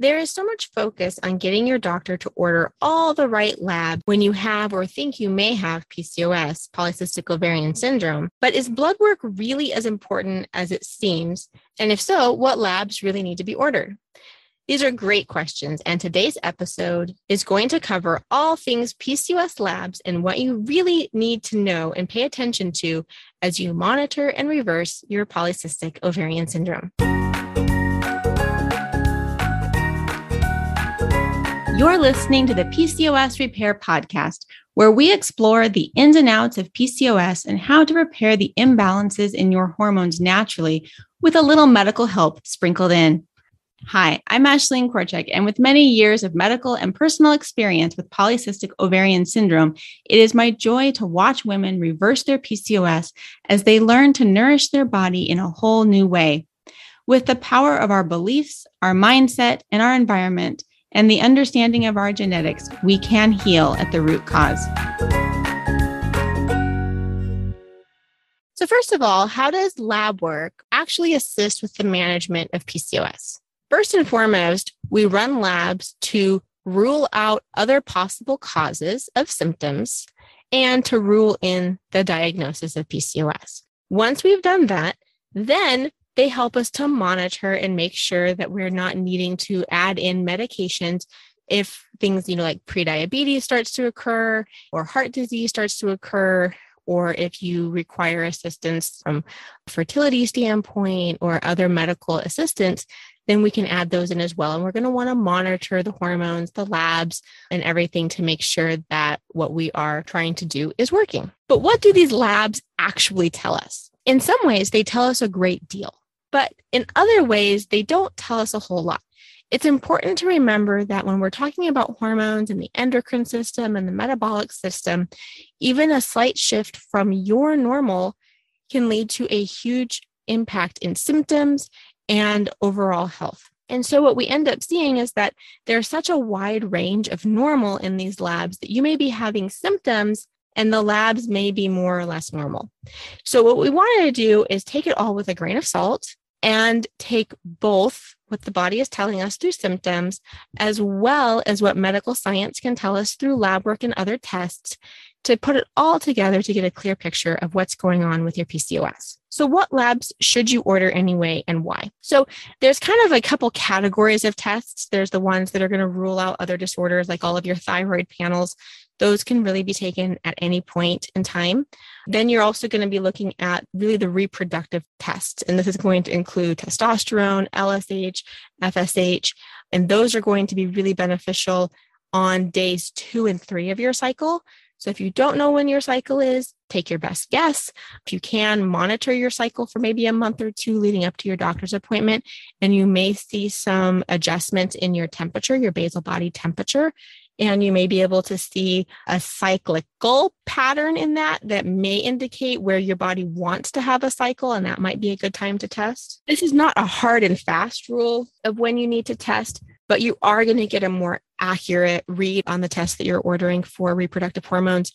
There is so much focus on getting your doctor to order all the right lab when you have or think you may have PCOS, polycystic ovarian syndrome. But is blood work really as important as it seems? And if so, what labs really need to be ordered? These are great questions, and today's episode is going to cover all things PCOS labs and what you really need to know and pay attention to as you monitor and reverse your polycystic ovarian syndrome. You're listening to the PCOS Repair Podcast, where we explore the ins and outs of PCOS and how to repair the imbalances in your hormones naturally with a little medical help sprinkled in. Hi, I'm Ashlene Korcek, and with many years of medical and personal experience with polycystic ovarian syndrome, it is my joy to watch women reverse their PCOS as they learn to nourish their body in a whole new way. With the power of our beliefs, our mindset, and our environment, and the understanding of our genetics, we can heal at the root cause. So, first of all, how does lab work actually assist with the management of PCOS? First and foremost, we run labs to rule out other possible causes of symptoms and to rule in the diagnosis of PCOS. Once we've done that, then they help us to monitor and make sure that we're not needing to add in medications if things, you know, like prediabetes starts to occur or heart disease starts to occur or if you require assistance from a fertility standpoint or other medical assistance, then we can add those in as well. And we're going to want to monitor the hormones, the labs, and everything to make sure that what we are trying to do is working. But what do these labs actually tell us? In some ways, they tell us a great deal. But in other ways, they don't tell us a whole lot. It's important to remember that when we're talking about hormones and the endocrine system and the metabolic system, even a slight shift from your normal can lead to a huge impact in symptoms and overall health. And so, what we end up seeing is that there's such a wide range of normal in these labs that you may be having symptoms and the labs may be more or less normal. So, what we wanted to do is take it all with a grain of salt and take both what the body is telling us through symptoms, as well as what medical science can tell us through lab work and other tests, to put it all together to get a clear picture of what's going on with your PCOS. So, what labs should you order anyway and why? So, there's kind of a couple categories of tests. There's the ones that are going to rule out other disorders, like all of your thyroid panels. Those can really be taken at any point in time. Then you're also going to be looking at really the reproductive tests. And this is going to include testosterone, LSH, FSH, and those are going to be really beneficial on days two and three of your cycle. So if you don't know when your cycle is, take your best guess. If you can, monitor your cycle for maybe a month or two leading up to your doctor's appointment, and you may see some adjustments in your temperature, your basal body temperature and you may be able to see a cyclical pattern in that that may indicate where your body wants to have a cycle, and that might be a good time to test. This is not a hard and fast rule of when you need to test, but you are going to get a more accurate read on the test that you're ordering for reproductive hormones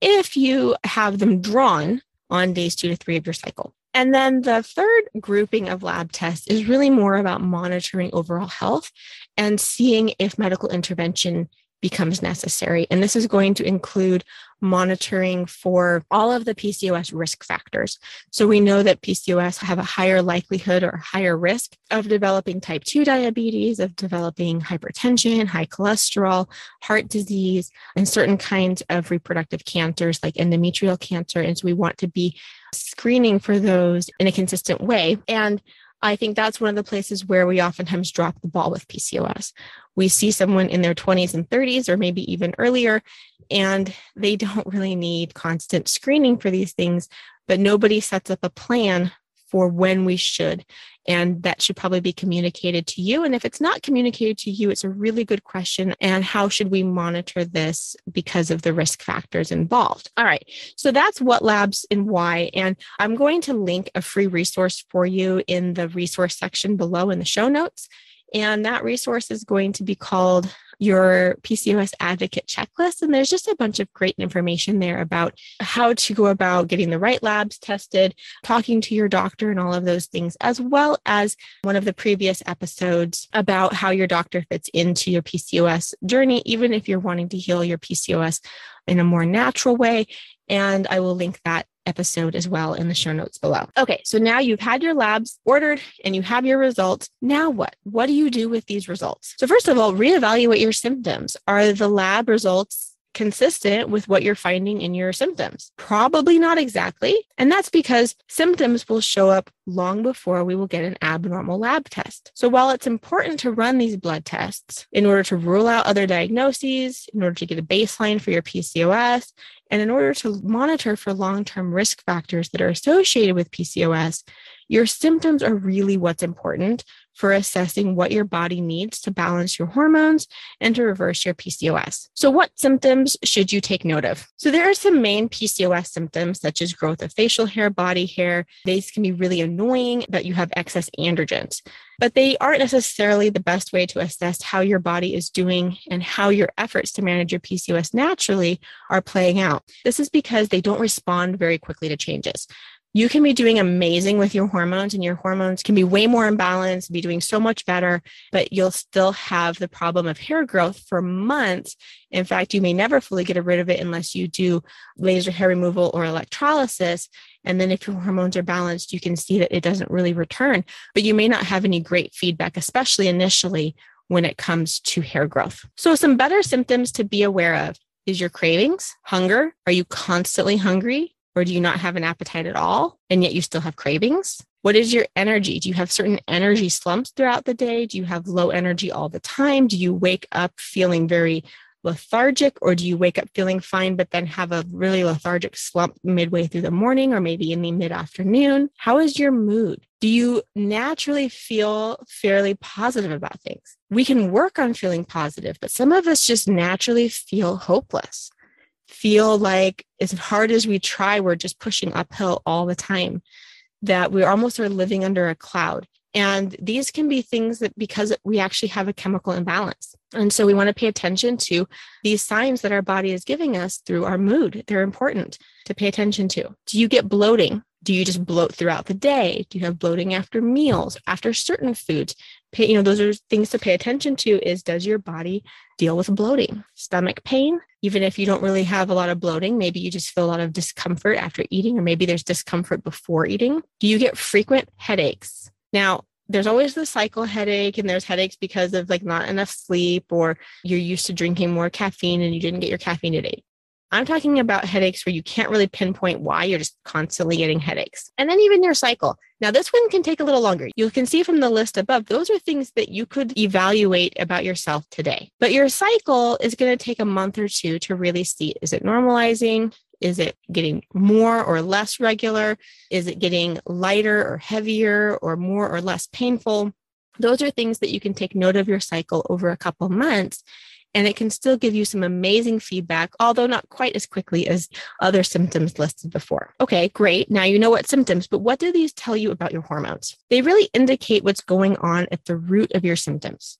if you have them drawn on days two to three of your cycle. And then the third grouping of lab tests is really more about monitoring overall health and seeing if medical intervention becomes necessary. And this is going to include monitoring for all of the PCOS risk factors. So we know that PCOS have a higher likelihood or higher risk of developing type 2 diabetes, of developing hypertension, high cholesterol, heart disease, and certain kinds of reproductive cancers like endometrial cancer. And so we want to be screening for those in a consistent way. And I think that's one of the places where we oftentimes drop the ball with PCOS. We see someone in their 20s and 30s, or maybe even earlier, and they don't really need constant screening for these things, but nobody sets up a plan for when we should. And that should probably be communicated to you. And if it's not communicated to you, it's a really good question. And how should we monitor this because of the risk factors involved? All right. So that's what labs and why. And I'm going to link a free resource for you in the resource section below in the show notes. And that resource is going to be called your PCOS advocate checklist. And there's just a bunch of great information there about how to go about getting the right labs tested, talking to your doctor, and all of those things, as well as one of the previous episodes about how your doctor fits into your PCOS journey, even if you're wanting to heal your PCOS in a more natural way. And I will link that episode as well in the show notes below. Okay, so now you've had your labs ordered and you have your results. Now what? What do you do with these results? So, first of all, reevaluate your symptoms. Are the lab results consistent with what you're finding in your symptoms? Probably not exactly. And that's because symptoms will show up long before we will get an abnormal lab test. So while it's important to run these blood tests in order to rule out other diagnoses, in order to get a baseline for your PCOS, and in order to monitor for long term risk factors that are associated with PCOS, your symptoms are really what's important for assessing what your body needs to balance your hormones and to reverse your PCOS. So, what symptoms should you take note of? So, there are some main PCOS symptoms, such as growth of facial hair, body hair. These can be really annoying that you have excess androgens, but they aren't necessarily the best way to assess how your body is doing and how your efforts to manage your PCOS naturally are playing out. This is because they don't respond very quickly to changes you can be doing amazing with your hormones and your hormones can be way more imbalanced, be doing so much better, but you'll still have the problem of hair growth for months. In fact, you may never fully get rid of it unless you do laser hair removal or electrolysis. And then if your hormones are balanced, you can see that it doesn't really return, but you may not have any great feedback, especially initially when it comes to hair growth. So some better symptoms to be aware of is your cravings, hunger. Are you constantly hungry? Or do you not have an appetite at all and yet you still have cravings? What is your energy? Do you have certain energy slumps throughout the day? Do you have low energy all the time? Do you wake up feeling very lethargic or do you wake up feeling fine but then have a really lethargic slump midway through the morning or maybe in the mid afternoon? How is your mood? Do you naturally feel fairly positive about things? We can work on feeling positive, but some of us just naturally feel hopeless feel like as hard as we try, we're just pushing uphill all the time, that we almost are living under a cloud. And these can be things that because we actually have a chemical imbalance. And so we want to pay attention to these signs that our body is giving us through our mood. They're important to pay attention to. Do you get bloating? Do you just bloat throughout the day? Do you have bloating after meals, after certain foods? Pay, you know, those are things to pay attention to is does your body deal with bloating? Stomach pain, even if you don't really have a lot of bloating, maybe you just feel a lot of discomfort after eating, or maybe there's discomfort before eating. Do you get frequent headaches? Now, there's always the cycle headache, and there's headaches because of like not enough sleep, or you're used to drinking more caffeine and you didn't get your caffeine today. I'm talking about headaches where you can't really pinpoint why you're just constantly getting headaches. And then even your cycle. Now, this one can take a little longer. You can see from the list above, those are things that you could evaluate about yourself today. But your cycle is going to take a month or two to really see is it normalizing? Is it getting more or less regular? Is it getting lighter or heavier or more or less painful? Those are things that you can take note of your cycle over a couple months and it can still give you some amazing feedback, although not quite as quickly as other symptoms listed before. Okay, great. Now you know what symptoms, but what do these tell you about your hormones? They really indicate what's going on at the root of your symptoms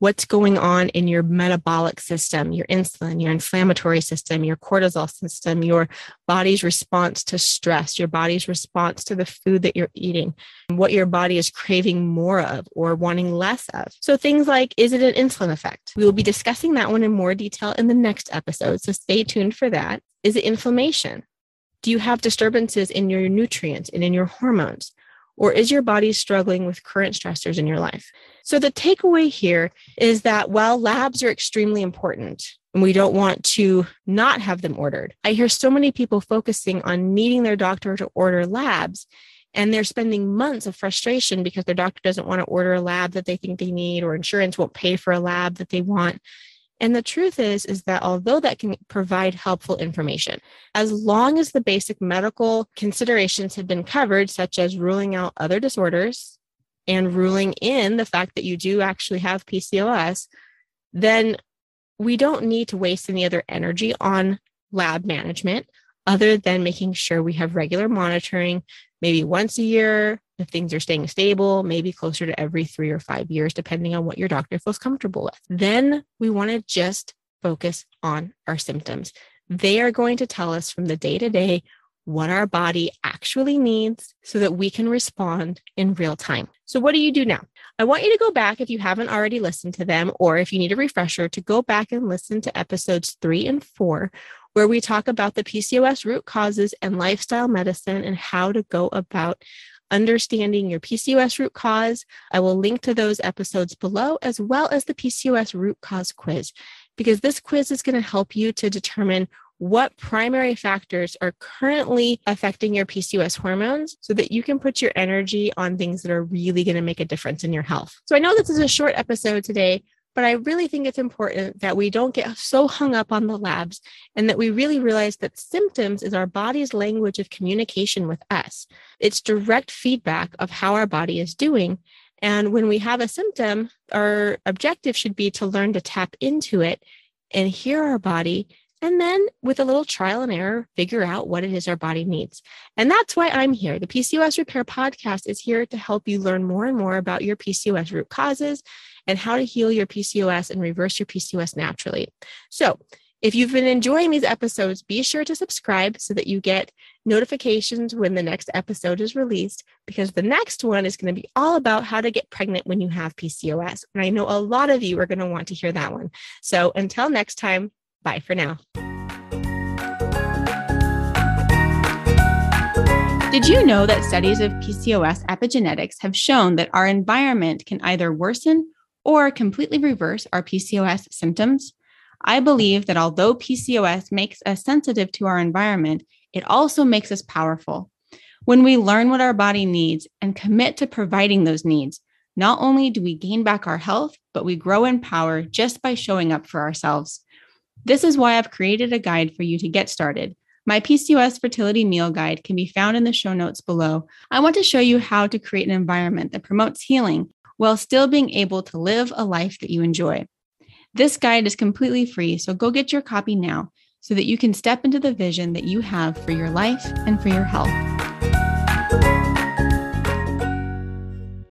what's going on in your metabolic system, your insulin, your inflammatory system, your cortisol system, your body's response to stress, your body's response to the food that you're eating, what your body is craving more of or wanting less of. So things like, is it an insulin effect? We will be discussing that one in more detail in the next episode. So stay tuned for that. Is it inflammation? Do you have disturbances in your nutrients and in your hormones? Or is your body struggling with current stressors in your life? So, the takeaway here is that while labs are extremely important, and we don't want to not have them ordered, I hear so many people focusing on needing their doctor to order labs. And they're spending months of frustration because their doctor doesn't want to order a lab that they think they need, or insurance won't pay for a lab that they want. And the truth is, is that although that can provide helpful information, as long as the basic medical considerations have been covered, such as ruling out other disorders and ruling in the fact that you do actually have PCOS, then we don't need to waste any other energy on lab management other than making sure we have regular monitoring, maybe once a year, if things are staying stable, maybe closer to every three or five years, depending on what your doctor feels comfortable with. Then we want to just focus on our symptoms. They are going to tell us from the day to day what our body actually needs so that we can respond in real time. So, what do you do now? I want you to go back if you haven't already listened to them, or if you need a refresher, to go back and listen to episodes three and four, where we talk about the PCOS root causes and lifestyle medicine and how to go about understanding your PCOS root cause. I will link to those episodes below, as well as the PCOS root cause quiz, because this quiz is going to help you to determine what primary factors are currently affecting your PCOS hormones so that you can put your energy on things that are really going to make a difference in your health. So I know this is a short episode today, but I really think it's important that we don't get so hung up on the labs and that we really realize that symptoms is our body's language of communication with us. It's direct feedback of how our body is doing. And when we have a symptom, our objective should be to learn to tap into it and hear our body and then with a little trial and error, figure out what it is our body needs. And that's why I'm here. The PCOS Repair Podcast is here to help you learn more and more about your PCOS root causes and how to heal your PCOS and reverse your PCOS naturally. So, if you've been enjoying these episodes, be sure to subscribe so that you get notifications when the next episode is released, because the next one is going to be all about how to get pregnant when you have PCOS. And I know a lot of you are going to want to hear that one. So until next time, Bye for now. Did you know that studies of PCOS epigenetics have shown that our environment can either worsen or completely reverse our PCOS symptoms? I believe that although PCOS makes us sensitive to our environment, it also makes us powerful. When we learn what our body needs and commit to providing those needs, not only do we gain back our health, but we grow in power just by showing up for ourselves. This is why I've created a guide for you to get started. My PCOS fertility meal guide can be found in the show notes below. I want to show you how to create an environment that promotes healing while still being able to live a life that you enjoy. This guide is completely free, so go get your copy now so that you can step into the vision that you have for your life and for your health.